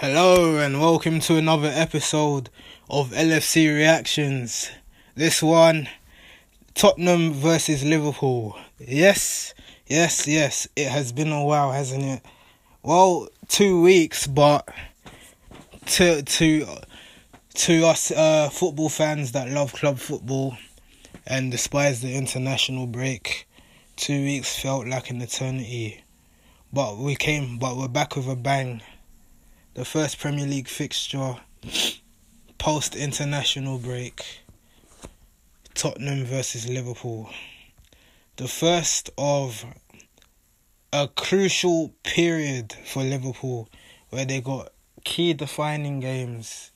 Hello and welcome to another episode of LFC Reactions. This one, Tottenham versus Liverpool. Yes, yes, yes, it has been a while, hasn't it? Well, two weeks, but to to to us uh, football fans that love club football and despise the international break, two weeks felt like an eternity. But we came, but we're back with a bang the first Premier League fixture post international break Tottenham versus Liverpool. The first of a crucial period for Liverpool where they got key defining games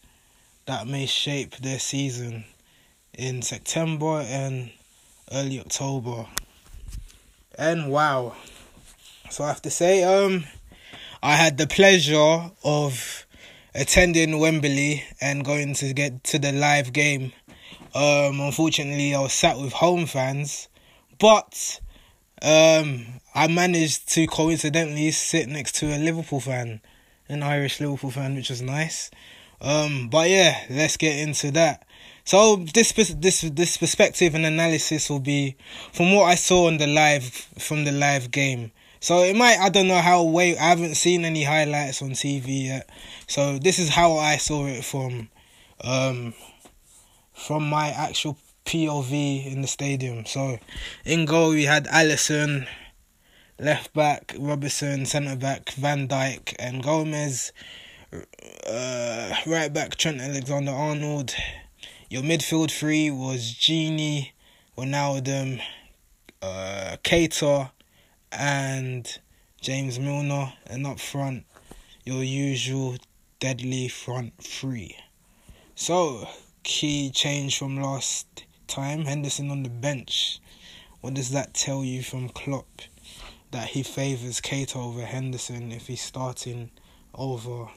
that may shape their season in September and early October. And wow. So I have to say, um, I had the pleasure of attending Wembley and going to get to the live game. Um, unfortunately, I was sat with home fans, but um, I managed to coincidentally sit next to a Liverpool fan, an Irish Liverpool fan, which was nice. Um, but yeah, let's get into that. So this this this perspective and analysis will be from what I saw on the live from the live game. So it might I don't know how way I haven't seen any highlights on TV yet. So this is how I saw it from um from my actual POV in the stadium. So in goal we had Alisson, left back Robertson, centre back Van Dijk, and Gomez, uh, right back Trent Alexander Arnold. Your midfield three was Gini, Wijnaldum, uh, Keita, and James Milner, and up front, your usual deadly front three. So, key change from last time Henderson on the bench. What does that tell you from Klopp? That he favours Keita over Henderson if he's starting over.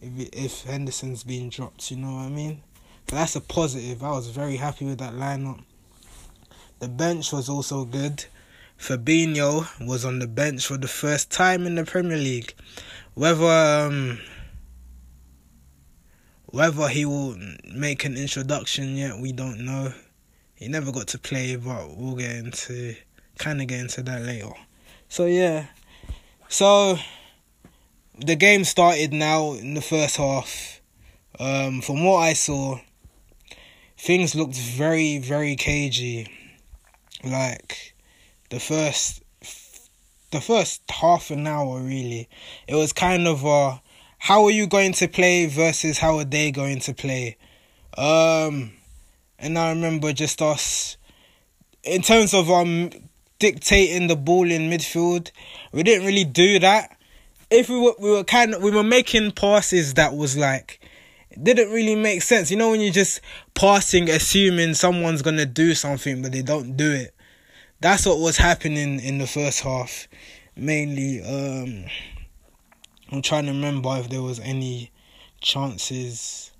If if Henderson's being dropped, you know what I mean. So that's a positive. I was very happy with that lineup. The bench was also good. Fabinho was on the bench for the first time in the Premier League. Whether um, whether he will make an introduction yet, we don't know. He never got to play, but we'll get into kind of get into that later. So yeah, so the game started now in the first half. Um, from what I saw, things looked very very cagey. Like the first the first half an hour really. It was kind of uh how are you going to play versus how are they going to play? Um and i remember just us in terms of um dictating the ball in midfield we didn't really do that. If we were we were kind of we were making passes that was like didn't really make sense. You know when you're just passing assuming someone's gonna do something but they don't do it that's what was happening in the first half. Mainly, um, I'm trying to remember if there was any chances,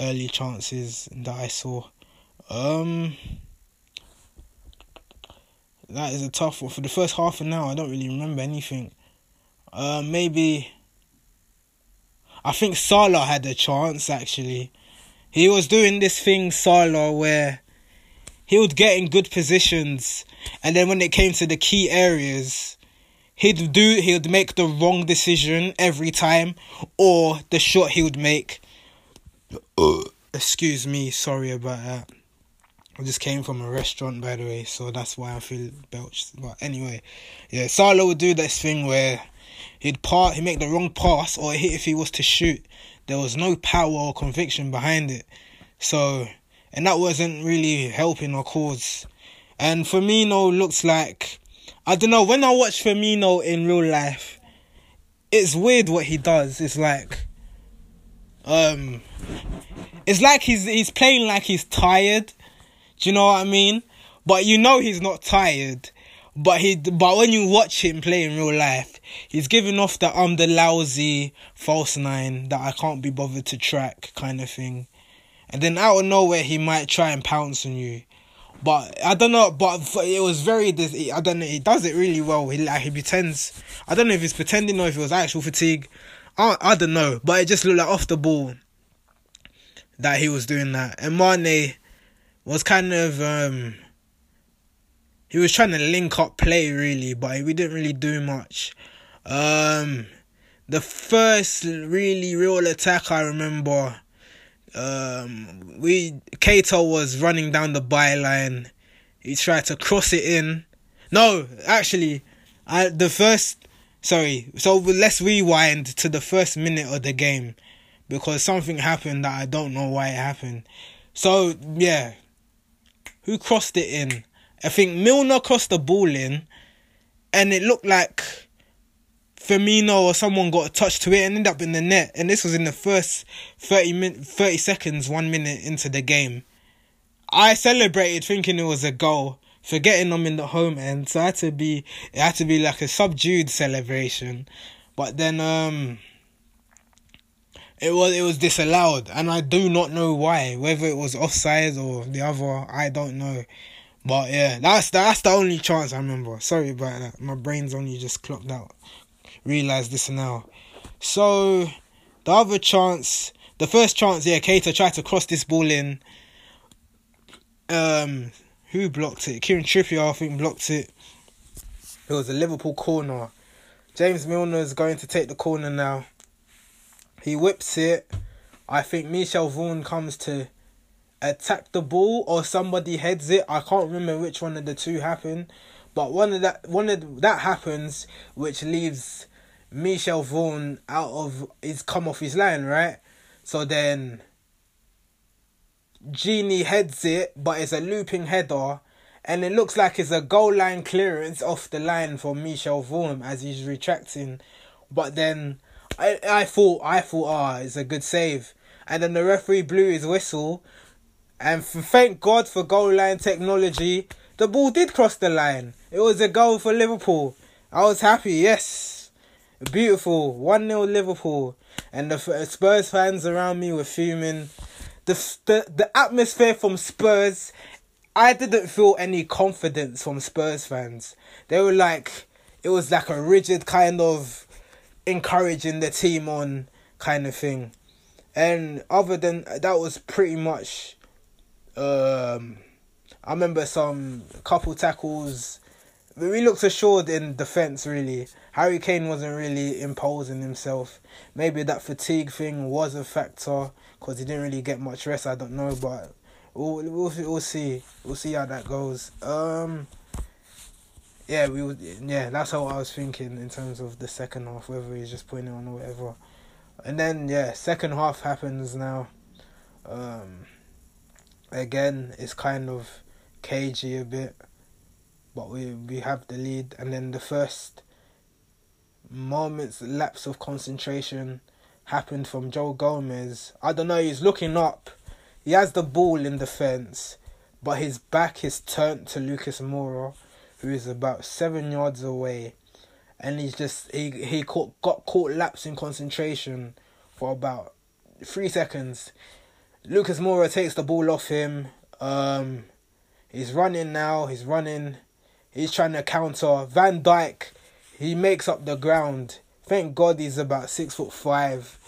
early chances that I saw. Um, that is a tough one. For the first half an hour, I don't really remember anything. Uh, maybe. I think Salah had a chance actually. He was doing this thing, Salah, where he would get in good positions, and then when it came to the key areas, he'd do he'd make the wrong decision every time, or the shot he would make. Uh, excuse me, sorry about that. I just came from a restaurant, by the way, so that's why I feel belched. But anyway, yeah, Salah would do this thing where he'd part, he'd make the wrong pass, or hit if he was to shoot. There was no power or conviction behind it, so and that wasn't really helping our cause. And Firmino looks like I don't know. When I watch Firmino in real life, it's weird what he does. It's like, um, it's like he's he's playing like he's tired. Do you know what I mean? But you know he's not tired. But he, but when you watch him play in real life, he's giving off the I'm the lousy false nine that I can't be bothered to track kind of thing and then out of nowhere he might try and pounce on you. But I don't know, but it was very. I don't know. He does it really well. He like he pretends. I don't know if he's pretending or if it was actual fatigue. I I don't know, but it just looked like off the ball that he was doing that. And Mane was kind of um he was trying to link up play really, but we didn't really do much. Um the first really real attack I remember um we Keita was running down the byline. He tried to cross it in. No, actually, I the first sorry, so let's rewind to the first minute of the game because something happened that I don't know why it happened. So yeah, who crossed it in? I think Milner crossed the ball in, and it looked like Firmino or someone got a touch to it and ended up in the net. And this was in the first 30 min- 30 seconds, one minute into the game. I celebrated thinking it was a goal, forgetting I'm in the home end. So it had to be it had to be like a subdued celebration. But then um it was it was disallowed, and I do not know why. Whether it was offside or the other, I don't know. But yeah, that's that's the only chance I remember. Sorry about that. My brain's only just clocked out. Realize this now. So the other chance, the first chance, yeah, Keita tried to cross this ball in. Um, who blocked it? Kieran Trippier, I think, blocked it. It was a Liverpool corner. James Milner is going to take the corner now. He whips it. I think Michel Vorm comes to attack the ball or somebody heads it. I can't remember which one of the two happened. But one of that one of that happens which leaves Michel Vorm out of his come off his line, right? So then Gini heads it, but it's a looping header, and it looks like it's a goal line clearance off the line for Michel Vorm as he's retracting. But then I I thought I thought ah it's a good save, and then the referee blew his whistle, and for, thank God for goal line technology, the ball did cross the line. It was a goal for Liverpool. I was happy. Yes, beautiful one 0 Liverpool, and the Spurs fans around me were fuming. The, the the atmosphere from Spurs, I didn't feel any confidence from Spurs fans. They were like, it was like a rigid kind of encouraging the team on kind of thing. And other than that was pretty much um I remember some couple tackles we looked assured in defence really. Harry Kane wasn't really imposing himself. Maybe that fatigue thing was a factor because he didn't really get much rest. I don't know, but we'll we'll, we'll see. We'll see how that goes. Um, yeah, we. Yeah, that's how I was thinking in terms of the second half, whether he's just putting it on or whatever. And then yeah, second half happens now. Um, again, it's kind of cagey a bit, but we we have the lead, and then the first moments lapse of concentration happened from Joe Gomez. I don't know. He's looking up. He has the ball in defense, but his back is turned to Lucas Moura who is about seven yards away, and he's just he he caught, got caught lapsing concentration for about three seconds. Lucas Moura takes the ball off him. Um, he's running now. He's running. He's trying to counter Van Dijk. He makes up the ground. Thank God he's about six foot five.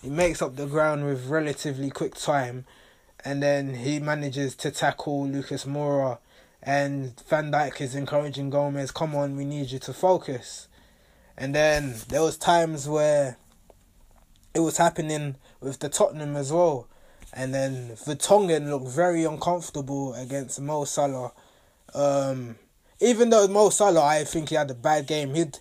He makes up the ground with relatively quick time, and then he manages to tackle Lucas Moura and Van Dijk is encouraging Gomez, come on, we need you to focus. And then there was times where it was happening with the Tottenham as well. And then Vertonghen looked very uncomfortable against Mo Salah. Um, even though Mo Salah, I think he had a bad game. He'd,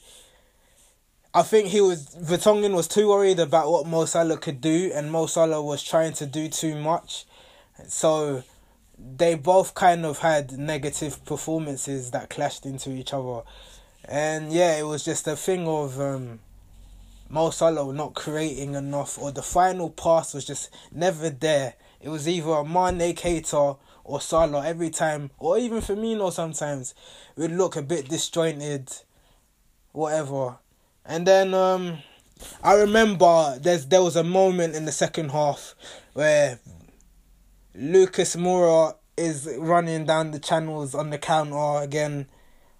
I think he was Vertonghen was too worried about what Mo Salah could do, and Mo Salah was trying to do too much. So they both kind of had negative performances that clashed into each other. And yeah, it was just a thing of um, Mo Salah not creating enough, or the final pass was just never there. It was either a Mane Keita or Salah every time, or even Firmino sometimes. Would look a bit disjointed, whatever. And then um, I remember there's there was a moment in the second half where Lucas Moura is running down the channels on the counter again.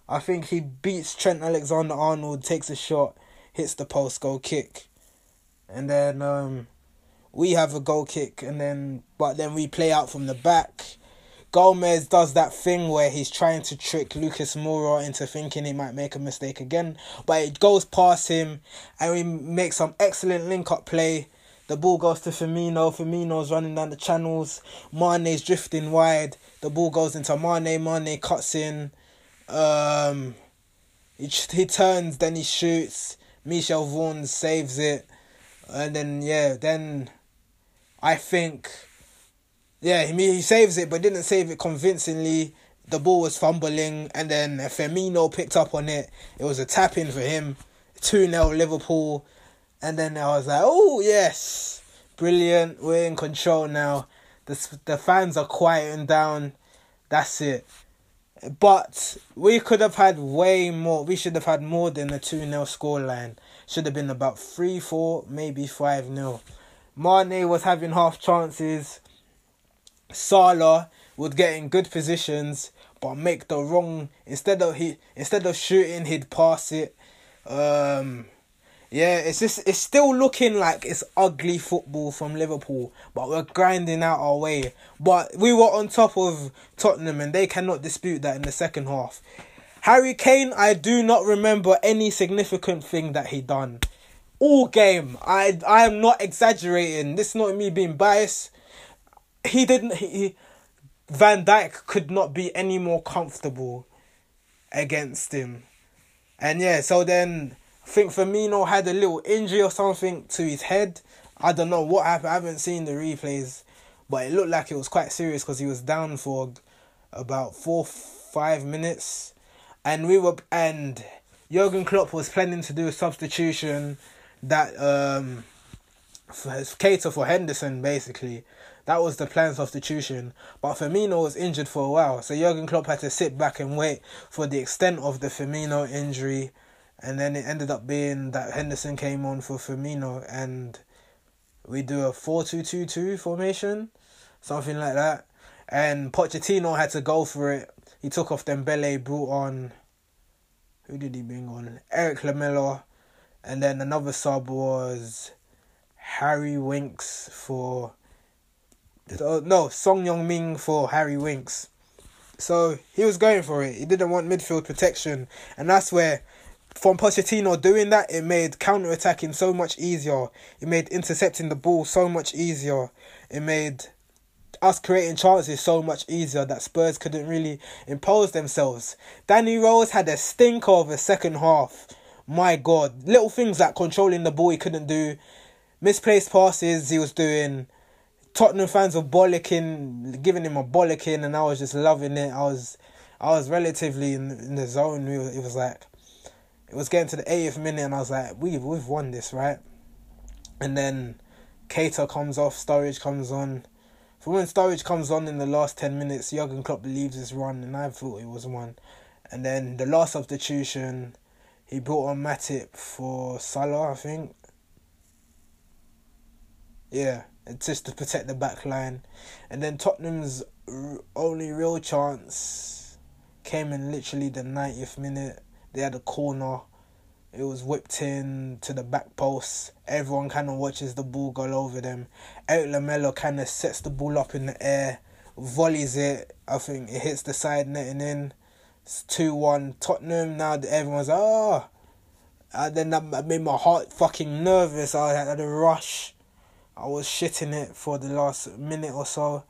I think he beats Trent Alexander Arnold, takes a shot, hits the post goal kick. and then um, we have a goal kick, and then but then we play out from the back. Gomez does that thing where he's trying to trick Lucas Moura into thinking he might make a mistake again, but it goes past him, and we make some excellent link up play. The ball goes to Firmino. Firmino's running down the channels. Mane's drifting wide. The ball goes into Mane. Mane cuts in. Um, he, he turns, then he shoots. Michel Vorm saves it. And then, yeah, then I think, yeah, he, he saves it, but didn't save it convincingly. The ball was fumbling, and then Firmino picked up on it. It was a tap in for him. 2 0 Liverpool. And then I was like, oh, yes, brilliant. We're in control now. The, the fans are quieting down. That's it. But we could have had way more. We should have had more than a 2 0 scoreline. Should have been about 3 4, maybe 5 0. Mane was having half chances. Salah would get in good positions, but make the wrong instead of he instead of shooting, he'd pass it. Um, yeah, it's just it's still looking like it's ugly football from Liverpool, but we're grinding out our way. But we were on top of Tottenham, and they cannot dispute that in the second half. Harry Kane, I do not remember any significant thing that he done. All game, I I am not exaggerating. This is not me being biased. He didn't. He, Van Dijk could not be any more comfortable against him, and yeah. So then I think Firmino had a little injury or something to his head. I don't know what happened. I haven't seen the replays, but it looked like it was quite serious because he was down for about four, five minutes, and we were and Jurgen Klopp was planning to do a substitution that um for Keita for Henderson basically. That was the plan substitution. But Firmino was injured for a while, so Jurgen Klopp had to sit back and wait for the extent of the Firmino injury and then it ended up being that Henderson came on for Firmino and we do a 4-2-2-2 formation, something like that. And Pochettino had to go for it. He took off Dembele, brought on who did he bring on? Erik Lamela, and then another sub was Harry Winks for no Son Heung-min for Harry Winks. So he was going for it. He didn't want midfield protection, and that's where from Pochettino doing that, it made counter attacking so much easier. It made intercepting the ball so much easier. It made us creating chances so much easier that Spurs couldn't really impose themselves. Danny Rose had a stinker of a second half. My God, little things like controlling the ball he couldn't do, misplaced passes he was doing. Tottenham fans were bollocking, giving him a bollocking, and I was just loving it. I was, I was relatively in, in the zone. It was like it was getting to the 80th minute, and I was like, we've we've won this, right? And then Keita comes off, Sturridge comes on. For when Sturridge comes on in the last 10 minutes, Jurgen Klopp leaves his run, and I thought it was one. And then the last substitution, he brought on Matip for Salah, I think. Yeah, it's just to protect the back line. And then Tottenham's only real chance came in literally the 90th minute they had a corner. It was whipped in to the back post. Everyone kind of watches the ball go over them. Erik Lamela kind of sets the ball up in the air, volleys it. I think it hits the side netting in. It's 2 1 Tottenham. Now everyone's like, oh. And then that made my heart fucking nervous. I had a rush. I was shitting it for the last minute or so.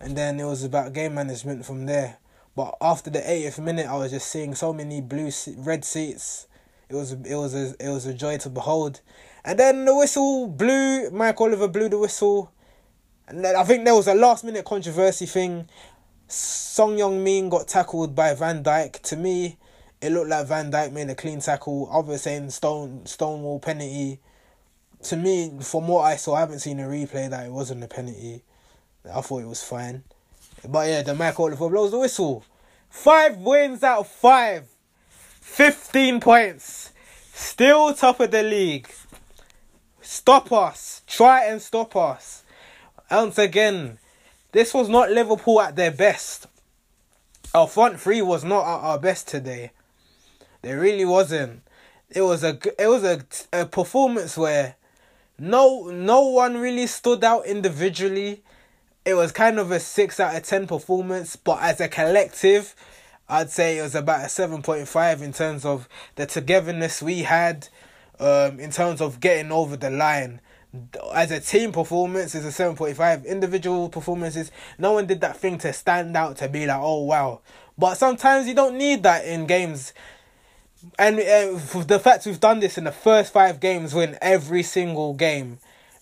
And then it was about game management from there. But after the 80th minute, I was just seeing so many blue, red seats. It was it was a, it was a joy to behold. And then the whistle blew. Mike Oliver blew the whistle, and then I think there was a last minute controversy thing. Son Heung-min got tackled by Van Dijk. To me, it looked like Van Dijk made a clean tackle. Others saying stone stonewall penalty. To me, from what I saw, I haven't seen a replay that it wasn't a penalty. I thought it was fine. But yeah, the Mike Oliver blows the whistle. Five wins out of five. 15 points. Still top of the league. Stop us. Try and stop us. Once again, this was not Liverpool at their best. Our front three was not at our best today. It really wasn't. It was a it was a, a performance where no no one really stood out individually. It was kind of a six out of ten performance, but as a collective, I'd say it was about a seven point five in terms of the togetherness we had, um, in terms of getting over the line. As a team performance, is a seven point five. Individual performances, no one did that thing to stand out to be like, oh wow. But sometimes you don't need that in games and uh, the fact we've done this in the first five games, win every single game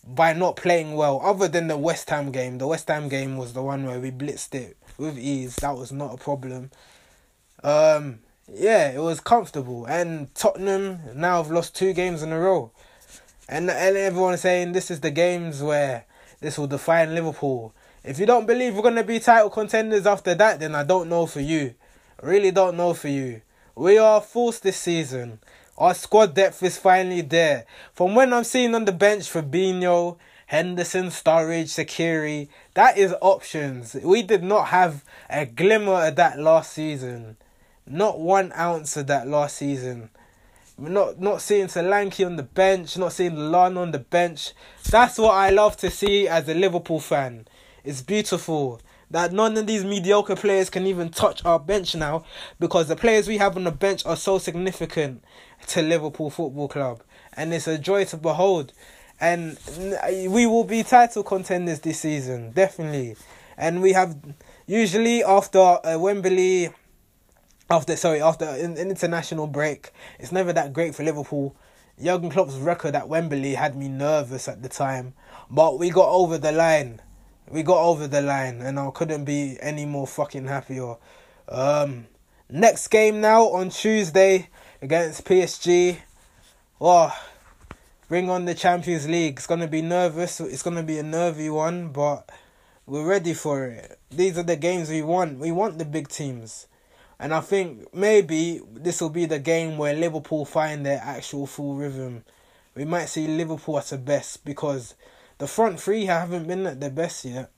by not playing well, other than the West Ham game. The West Ham game was the one where we blitzed it with ease. That was not a problem. Um, yeah, it was comfortable. And Tottenham now have lost two games in a row, and and everyone's saying this is the games where this will define Liverpool. If you don't believe we're gonna be title contenders after that, then I don't know for you. I really don't know for you. We are forced this season. Our squad depth is finally there. From when I'm seeing on the bench Fabinho, Henderson, Sturridge, Shaqiri, that is options. We did not have a glimmer of that last season. Not one ounce of that last season. Not not seeing Solanke on the bench, not seeing Lallana on the bench. That's what I love to see as a Liverpool fan. It's beautiful that none of these mediocre players can even touch our bench now because the players we have on the bench are so significant to Liverpool Football Club. And it's a joy to behold. And we will be title contenders this season definitely. And we have usually after uh, Wembley after sorry after an, international break it's never that great for Liverpool. Jurgen Klopp's record at Wembley had me nervous at the time. But we got over the line we got over the line, and I couldn't be any more fucking happier. Um, next game now on Tuesday against PSG. Oh, bring on the Champions League. It's gonna be nervous. It's gonna be a nervy one, but we're ready for it. These are the games we want. We want the big teams. And I think maybe this will be the game where Liverpool find their actual full rhythm. We might see Liverpool at the best because the front three haven't been at their best yet.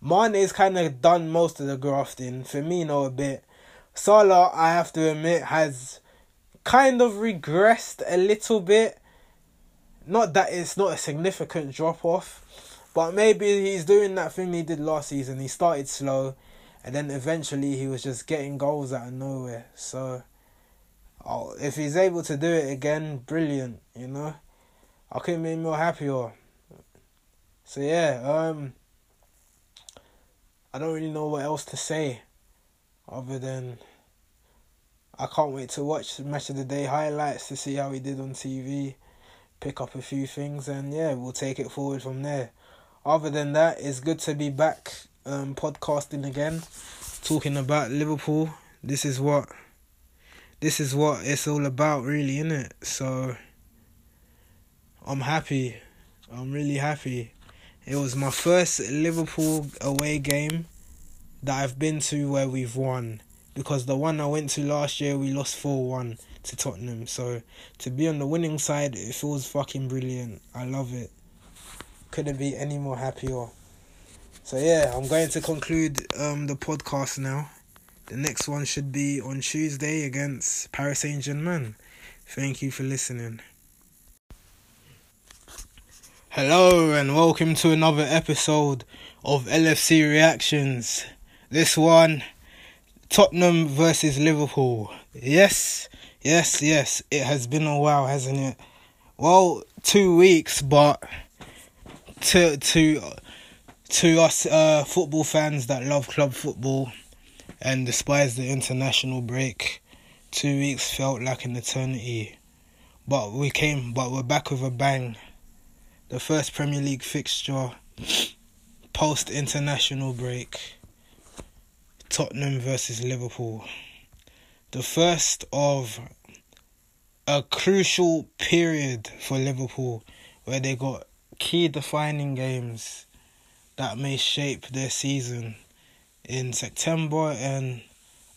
Mane's kind of done most of the grafting. Firmino a bit. Salah, I have to admit, has kind of regressed a little bit. Not that it's not a significant drop off, but maybe he's doing that thing he did last season. He started slow, and then eventually he was just getting goals out of nowhere. So, oh, if he's able to do it again, brilliant. You know, I couldn't be more happier. So yeah, um I don't really know what else to say other than I can't wait to watch the match of the day highlights to see how he did on TV, pick up a few things and yeah, we'll take it forward from there. Other than that, it's good to be back um podcasting again, talking about Liverpool. This is what this is what it's all about really, isn't it? So I'm happy. I'm really happy. It was my first Liverpool away game that I've been to where we've won. Because the one I went to last year, we lost 4 1 to Tottenham. So to be on the winning side, it feels fucking brilliant. I love it. Couldn't be any more happier. So yeah, I'm going to conclude um, the podcast now. The next one should be on Tuesday against Paris Saint Germain. Thank you for listening. Hello and welcome to another episode of LFC Reactions. This one, Tottenham versus Liverpool. Yes, yes, yes. It has been a while, hasn't it? Well, two weeks, but to to to us uh, football fans that love club football and despise the international break, two weeks felt like an eternity. But we came, but we're back with a bang the first Premier League fixture post international break Tottenham versus Liverpool. The first of a crucial period for Liverpool where they got key defining games that may shape their season in September and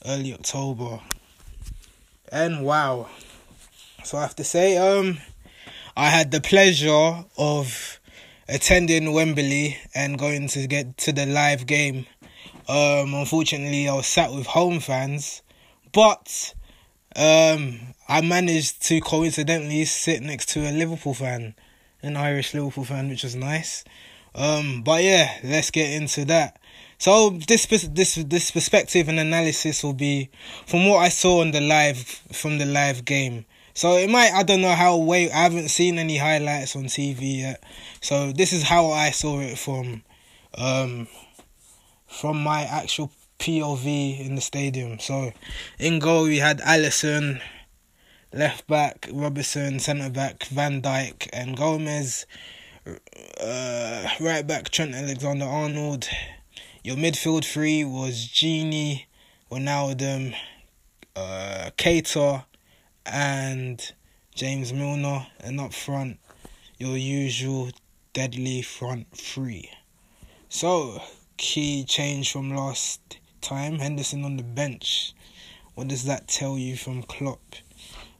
early October. And wow. So I have to say, um, I had the pleasure of attending Wembley and going to get to the live game. Um, unfortunately, I was sat with home fans, but um, I managed to coincidentally sit next to a Liverpool fan. an Irish Liverpool fan, which was nice. Um, but yeah, let's get into that. So this this this perspective and analysis will be from what I saw on the live from the live game. So it might I don't know how way I haven't seen any highlights on TV yet. So this is how I saw it from um from my actual POV in the stadium. So in goal we had Alisson, left back Robertson, centre back Van Dijk, and Gomez, uh, right back Trent Alexander Arnold. Your midfield three was Gini, Wijnaldum, uh, Keita, and James Milner, and up front your usual deadly front three. So key change from last time. Henderson on the bench. What does that tell you from Klopp?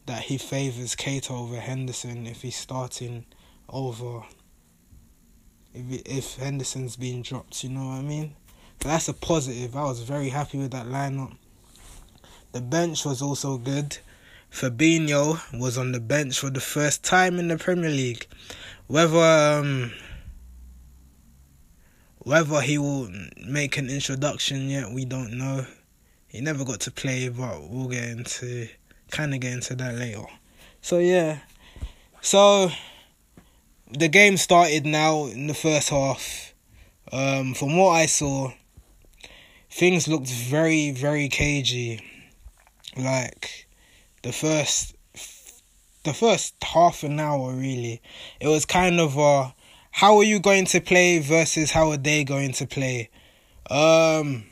That he favours Keita over Henderson if he's starting over. If if Henderson's being dropped, you know what I mean. So that's a positive. I was very happy with that lineup. The bench was also good. Fabinho was on the bench for the first time in the Premier League. Whether um, whether he will make an introduction yet, we don't know. He never got to play, but we'll get into kind of get into that later. So yeah, so the game started now in the first half. Um, from what I saw, things looked very very cagey. Like the first the first half an hour really, it was kind of a how are you going to play versus how are they going to play. Um,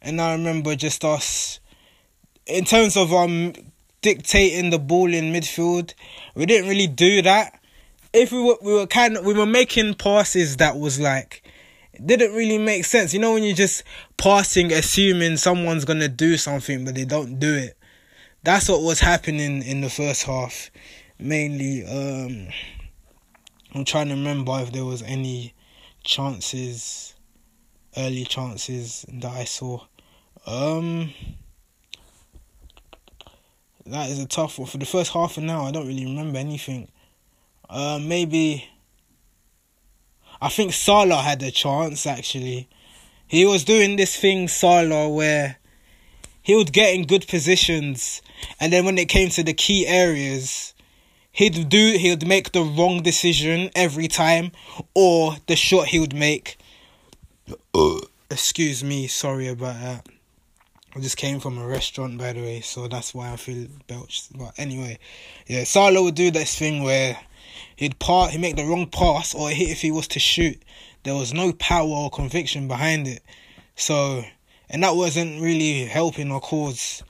and I remember just us in terms of um dictating the ball in midfield, we didn't really do that. If we were we were kind of we were making passes that was like didn't really make sense. You know when you're just passing assuming someone's gonna do something but they don't do it. That's what was happening in the first half. Mainly, um I'm trying to remember if there was any chances, early chances that I saw. Um, that is a tough one. For the first half an hour, I don't really remember anything. Uh, maybe. I think Salah had a chance actually. He was doing this thing, Salah, where he would get in good positions, and then when it came to the key areas, he'd do he'd make the wrong decision every time or the shot he would make. Uh, excuse me sorry about that. I just came from a restaurant by the way so that's why I feel belched. But anyway yeah Salah would do this thing where he'd part he'd make the wrong pass or hit if he was to shoot. There was no power or conviction behind it. So and that wasn't really helping our cause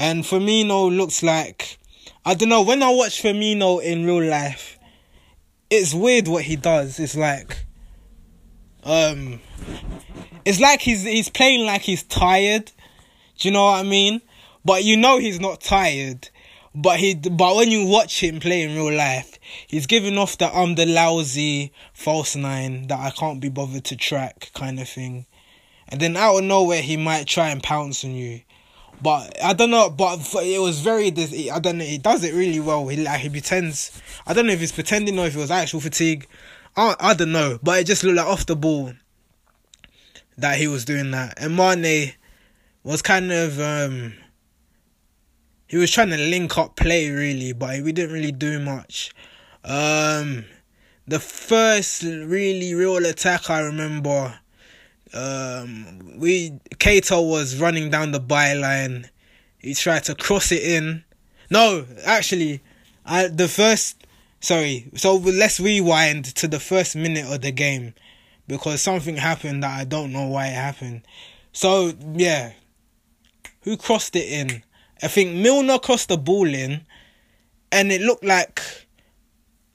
and Firmino looks like I don't know. When I watch Firmino in real life, it's weird what he does. It's like, um, it's like he's he's playing like he's tired. Do you know what I mean? But you know he's not tired. But he, but when you watch him play in real life, he's giving off the I'm um, the lousy false nine that I can't be bothered to track kind of thing. And then out of nowhere, he might try and pounce on you. But I don't know. But it was very. I don't know. He does it really well. He like he pretends. I don't know if he's pretending or if it was actual fatigue. I I don't know. But it just looked like off the ball that he was doing that. And Mane was kind of um. He was trying to link up play really, but we didn't really do much. Um, the first really real attack I remember um, we Keita was running down the byline. He tried to cross it in. No, actually, I the first. Sorry, so let's rewind to the first minute of the game because something happened that I don't know why it happened. So yeah, who crossed it in? I think Milner crossed the ball in, and it looked like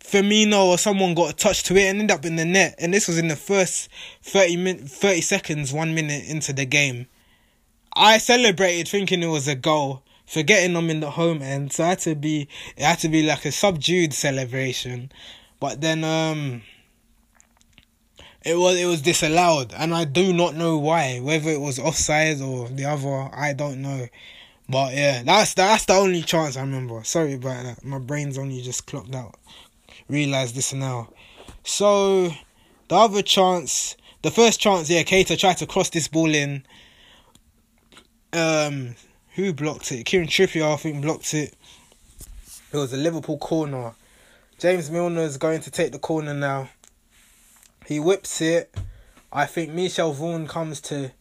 Firmino or someone got a touch to it and ended up in the net. And this was in the first 30 min- 30 seconds, one minute into the game. I celebrated thinking it was a goal, forgetting I'm in the home end. So it had to be, it had to be like a subdued celebration. But then, um, it was, it was disallowed. And I do not know why. Whether it was offside or the other, I don't know. But yeah, that's, that's the only chance I remember. Sorry about that. My brain's only just clocked out realize this now. So the other chance, the first chance, yeah, Keita tried to cross this ball in. Um, who blocked it? Kieran Trippier, I think, blocked it. It was a Liverpool corner. James Milner is going to take the corner now. He whips it. I think Michel Vorm comes to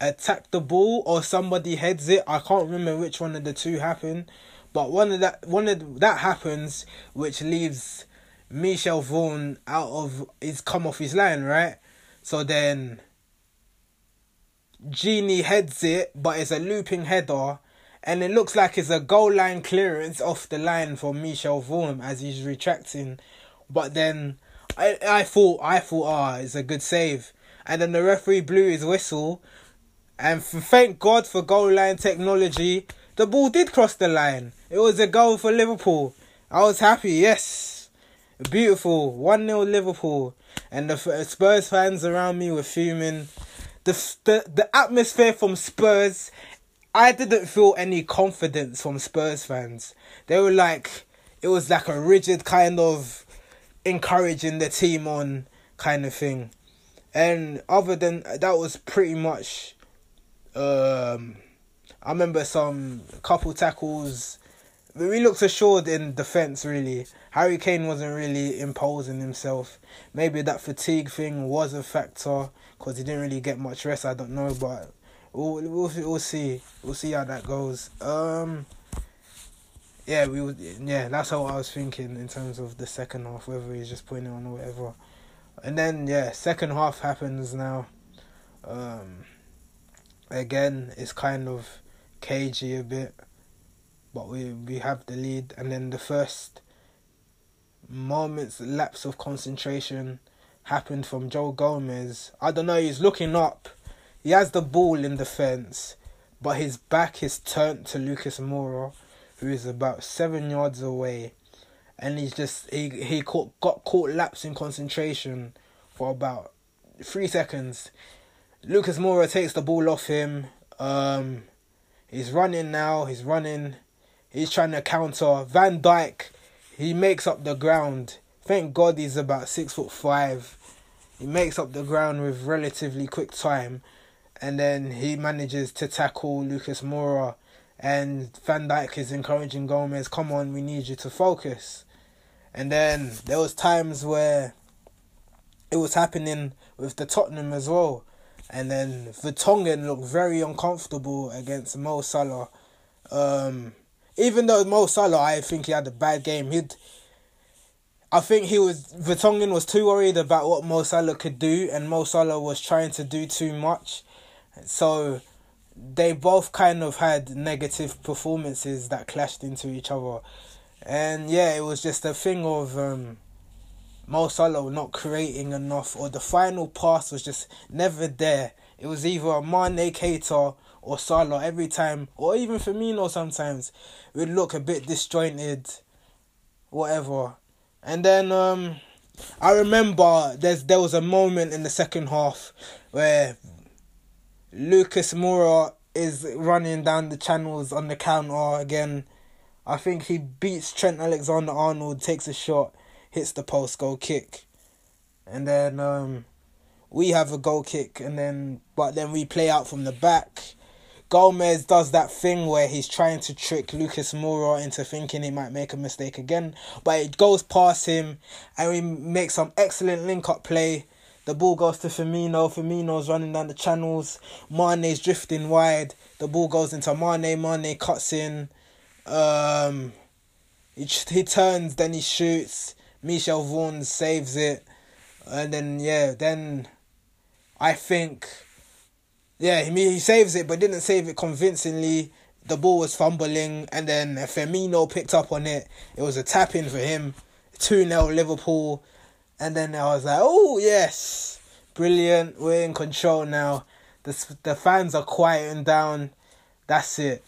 attack the ball or somebody heads it. I can't remember which one of the two happened. But one of that one of that happens which leaves Michel Vorm out of he's come off his line, right? So then Gini heads it, but it's a looping header, and it looks like it's a goal line clearance off the line for Michel Vorm as he's retracting. But then I I thought I thought ah it's a good save, and then the referee blew his whistle, and thank God for goal line technology, the ball did cross the line. It was a goal for Liverpool. I was happy. Yes. Beautiful. 1 0 Liverpool. And the Spurs fans around me were fuming. The, the, the atmosphere from Spurs, I didn't feel any confidence from Spurs fans. They were like, it was like a rigid kind of encouraging the team on kind of thing. And other than that, was pretty much. Um, I remember some couple tackles we looked assured in defence, really. Harry Kane wasn't really imposing himself. Maybe that fatigue thing was a factor because he didn't really get much rest. I don't know, but we'll we'll, we'll see. We'll see how that goes. Um, yeah, we would. Yeah, that's how I was thinking in terms of the second half, whether he's just putting it on or whatever. And then yeah, second half happens now. Um, again, it's kind of cagey a bit but we we have the lead, and then the first moments lapse of concentration happened from Joe Gomez. I don't know. He's looking up. He has the ball in defense, but his back is turned to Lucas Moura, who is about seven yards away, and he's just he he caught, got caught lapsing concentration for about three seconds. Lucas Moura takes the ball off him. Um, he's running now. He's running. He's trying to counter Van Dijk. He makes up the ground. Thank God he's about six foot five. He makes up the ground with relatively quick time, and then he manages to tackle Lucas Moura. And Van Dijk is encouraging Gomez, "Come on, we need you to focus." And then there was times where it was happening with the Tottenham as well. And then Vertonghen looked very uncomfortable against Mo Salah. Um, even though Mo Salah, I think he had a bad game. He'd, I think he was Vertonghen was too worried about what Mo Salah could do, and Mo Salah was trying to do too much. So they both kind of had negative performances that clashed into each other, and yeah, it was just a thing of um, Mo Salah not creating enough, or the final pass was just never there. It was either a Mane Keita or Salah every time, or even Firmino sometimes, would look a bit disjointed, whatever. And then um, I remember there's there was a moment in the second half where Lucas Moura is running down the channels on the counter again. I think he beats Trent Alexander Arnold, takes a shot, hits the post, goal kick. And then um, we have a goal kick and then but then we play out from the back Gomez does that thing where he's trying to trick Lucas Moura into thinking he might make a mistake again, but it goes past him and we make some excellent link up play. The ball goes to Firmino. Firmino's running down the channels. Mane's drifting wide. The ball goes into Mane. Mane cuts in. Um, he, he turns, then he shoots. Michel Vorm saves it. And then, yeah, then I think yeah, he he saves it, but didn't save it convincingly. The ball was fumbling, and then Firmino picked up on it. It was a tap in for him. 2 0 Liverpool. And then I was like, oh, yes, brilliant. We're in control now. The, the fans are quieting down. That's it.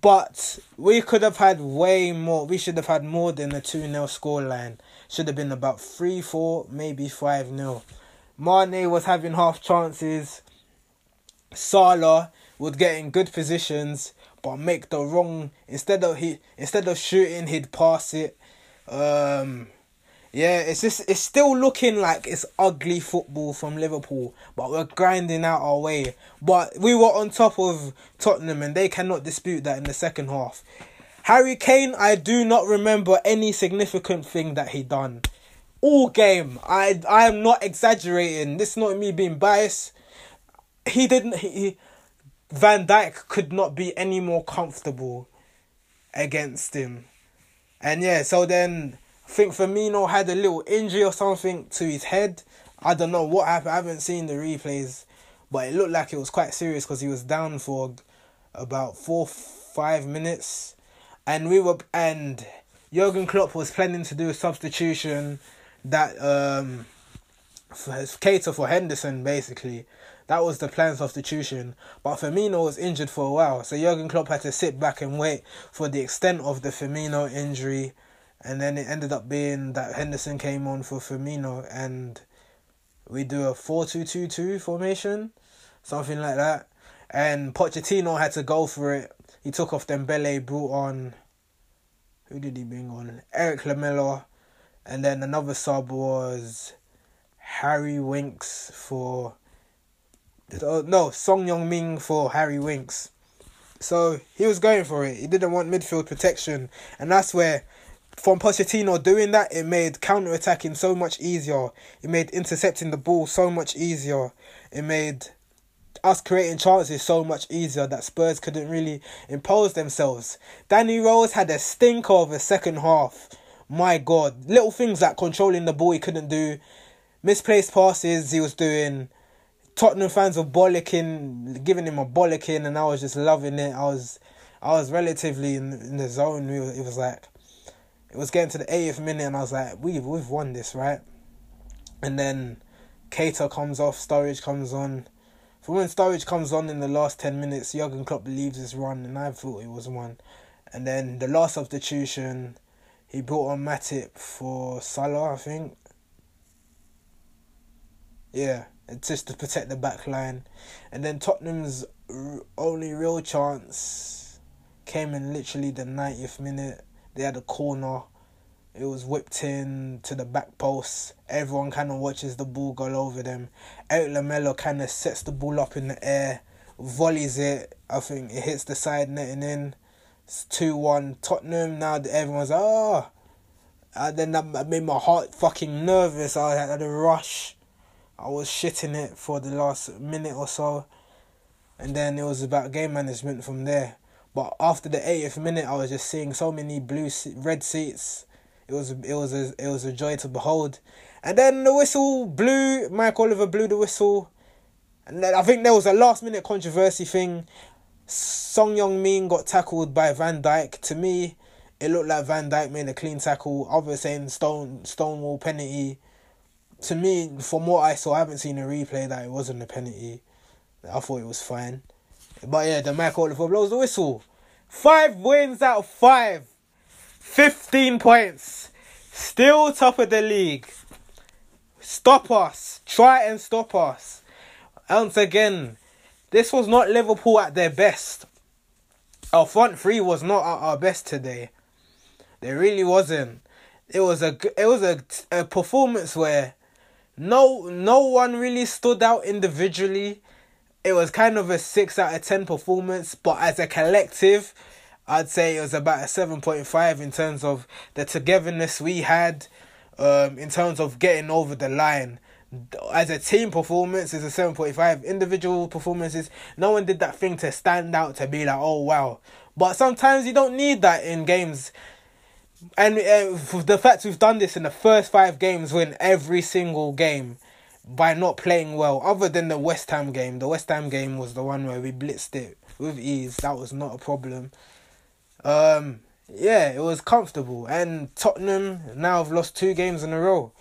But we could have had way more. We should have had more than a 2 0 scoreline. Should have been about 3 4, maybe 5 0. Mane was having half chances. Salah would get in good positions but make the wrong instead of he instead of shooting he'd pass it. Um, Yeah, it's just it's still looking like it's ugly football from Liverpool, but we're grinding out our way. But we were on top of Tottenham, and they cannot dispute that in the second half. Harry Kane, I do not remember any significant thing that he done. All game, I I am not exaggerating. This is not me being biased. He didn't. He, Van Dijk could not be any more comfortable against him, and yeah. So then I think Firmino had a little injury or something to his head. I don't know what happened. I haven't seen the replays, but it looked like it was quite serious because he was down for about four, five minutes, and we were and Jurgen Klopp was planning to do a substitution that um for Keita for Henderson basically. That was the plan substitution. But Firmino was injured for a while, so Jurgen Klopp had to sit back and wait for the extent of the Firmino injury and then it ended up being that Henderson came on for Firmino and we do a 4-2-2-2 formation, something like that. And Pochettino had to go for it. He took off Dembele, brought on who did he bring on? Erik Lamela, and then another sub was Harry Winks for uh, no Son Heung-min for Harry Winks. So he was going for it. He didn't want midfield protection, and that's where from Pochettino doing that, it made counter attacking so much easier. It made intercepting the ball so much easier. It made us creating chances so much easier that Spurs couldn't really impose themselves. Danny Rose had a stinker of a second half. My God, little things like controlling the ball he couldn't do, misplaced passes he was doing. Tottenham fans were bollocking, giving him a bollocking, and I was just loving it. I was, I was relatively in in the zone. It was like it was getting to the 80th minute, and I was like, we've we've won this, right? And then Keita comes off, Sturridge comes on. For when Sturridge comes on in the last 10 minutes, Jurgen Klopp believes his run, and I thought it was won. And then the last substitution, he brought on Matip for Salah, I think. Yeah, just to protect the back line. And then Tottenham's only real chance came in literally the 90th minute they had a corner. It was whipped in to the back post. Everyone kind of watches the ball go over them. Erik Lamela kind of sets the ball up in the air, volleys it. I think it hits the side netting in. It's 2 1 Tottenham. Now everyone's like, oh. And then that made my heart fucking nervous. I had a rush. I was shitting it for the last minute or so. And then it was about game management from there. But after the 80th minute, I was just seeing so many blue, red seats. It was it was a, it was a joy to behold. And then the whistle blew. Mike Oliver blew the whistle, and then I think there was a last minute controversy thing. Son Heung-min got tackled by Van Dijk. To me, it looked like Van Dijk made a clean tackle. Others saying stone stonewall penalty. To me, from what I saw, I haven't seen a replay that it wasn't a penalty. I thought it was fine. But yeah, the Mike Oliver blows the whistle. Five wins out of five. 15 points. Still top of the league. Stop us. Try and stop us. Once again, this was not Liverpool at their best. Our front three was not at our best today. They really wasn't. It was a it was a, a performance where no no one really stood out individually it was kind of a 6 out of 10 performance, but as a collective, I'd say it was about a 7.5 in terms of the togetherness we had, um, in terms of getting over the line. As a team performance, is a 7.5. Individual performances, no one did that thing to stand out to be like, oh wow. But sometimes you don't need that in games. And uh, the fact we've done this in the first five games, win every single game by not playing well. Other than the West Ham game, the West Ham game was the one where we blitzed it with ease. That was not a problem. Um, yeah, it was comfortable. And Tottenham now have lost two games in a row,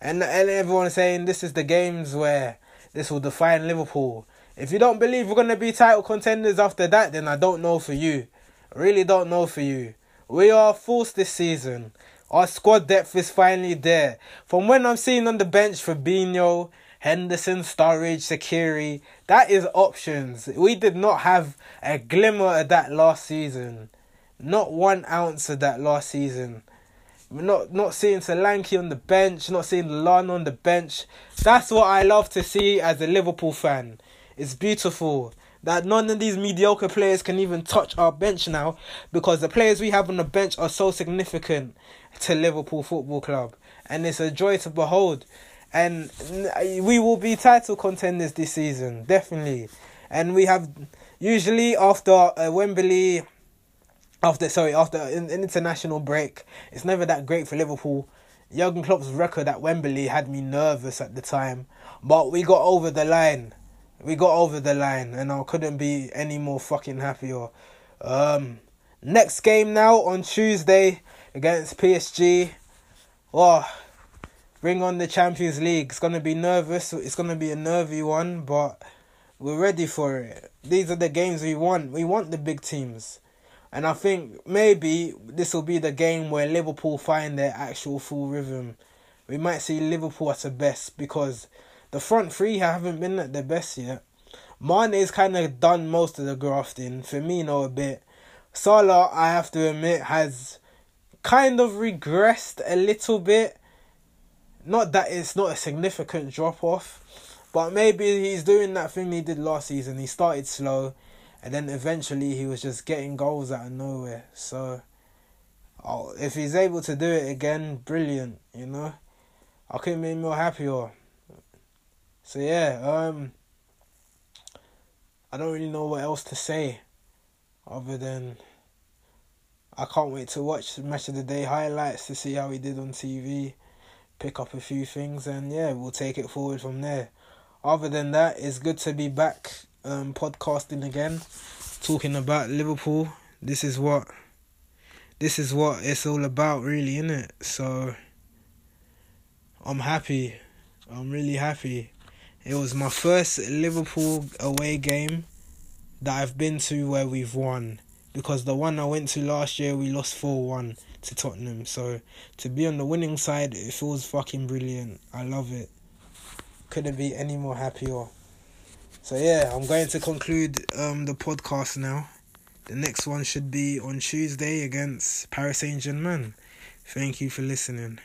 and and everyone's saying this is the games where this will define Liverpool. If you don't believe we're gonna be title contenders after that, then I don't know for you. Really don't know for you. We are forced this season. Our squad depth is finally there. From when I'm seeing on the bench Fabinho, Henderson, Sturridge, Shaqiri, that is options. We did not have a glimmer of that last season. Not one ounce of that last season. Not not seeing Solanke on the bench, not seeing Lallana on the bench. That's what I love to see as a Liverpool fan. It's beautiful that none of these mediocre players can even touch our bench now because the players we have on the bench are so significant to Liverpool Football Club. And it's a joy to behold. And we will be title contenders this season definitely. And we have usually after uh, Wembley after sorry after an international break it's never that great for Liverpool. Jurgen Klopp's record at Wembley had me nervous at the time. But we got over the line we got over the line, and I couldn't be any more fucking happier. Um, next game now on Tuesday against PSG. Oh, bring on the Champions League. It's gonna be nervous. It's gonna be a nervy one, but we're ready for it. These are the games we want. We want the big teams. And I think maybe this will be the game where Liverpool find their actual full rhythm. We might see Liverpool at the best because the front three haven't been at their best yet. Mane's kind of done most of the grafting. Firmino a bit. Salah, I have to admit, has kind of regressed a little bit. Not that it's not a significant drop off, but maybe he's doing that thing he did last season. He started slow, and then eventually he was just getting goals out of nowhere. So, oh, if he's able to do it again, brilliant. You know, I couldn't be more happier. So yeah, um, I don't really know what else to say, other than I can't wait to watch the match of the day highlights to see how he did on TV, pick up a few things, and yeah, we'll take it forward from there. Other than that, it's good to be back um, podcasting again, talking about Liverpool. This is what this is what it's all about, really, isn't it? So I'm happy. I'm really happy. It was my first Liverpool away game that I've been to where we've won. Because the one I went to last year, we lost 4 1 to Tottenham. So to be on the winning side, it feels fucking brilliant. I love it. Couldn't be any more happier. So yeah, I'm going to conclude um, the podcast now. The next one should be on Tuesday against Paris Saint Germain. Thank you for listening.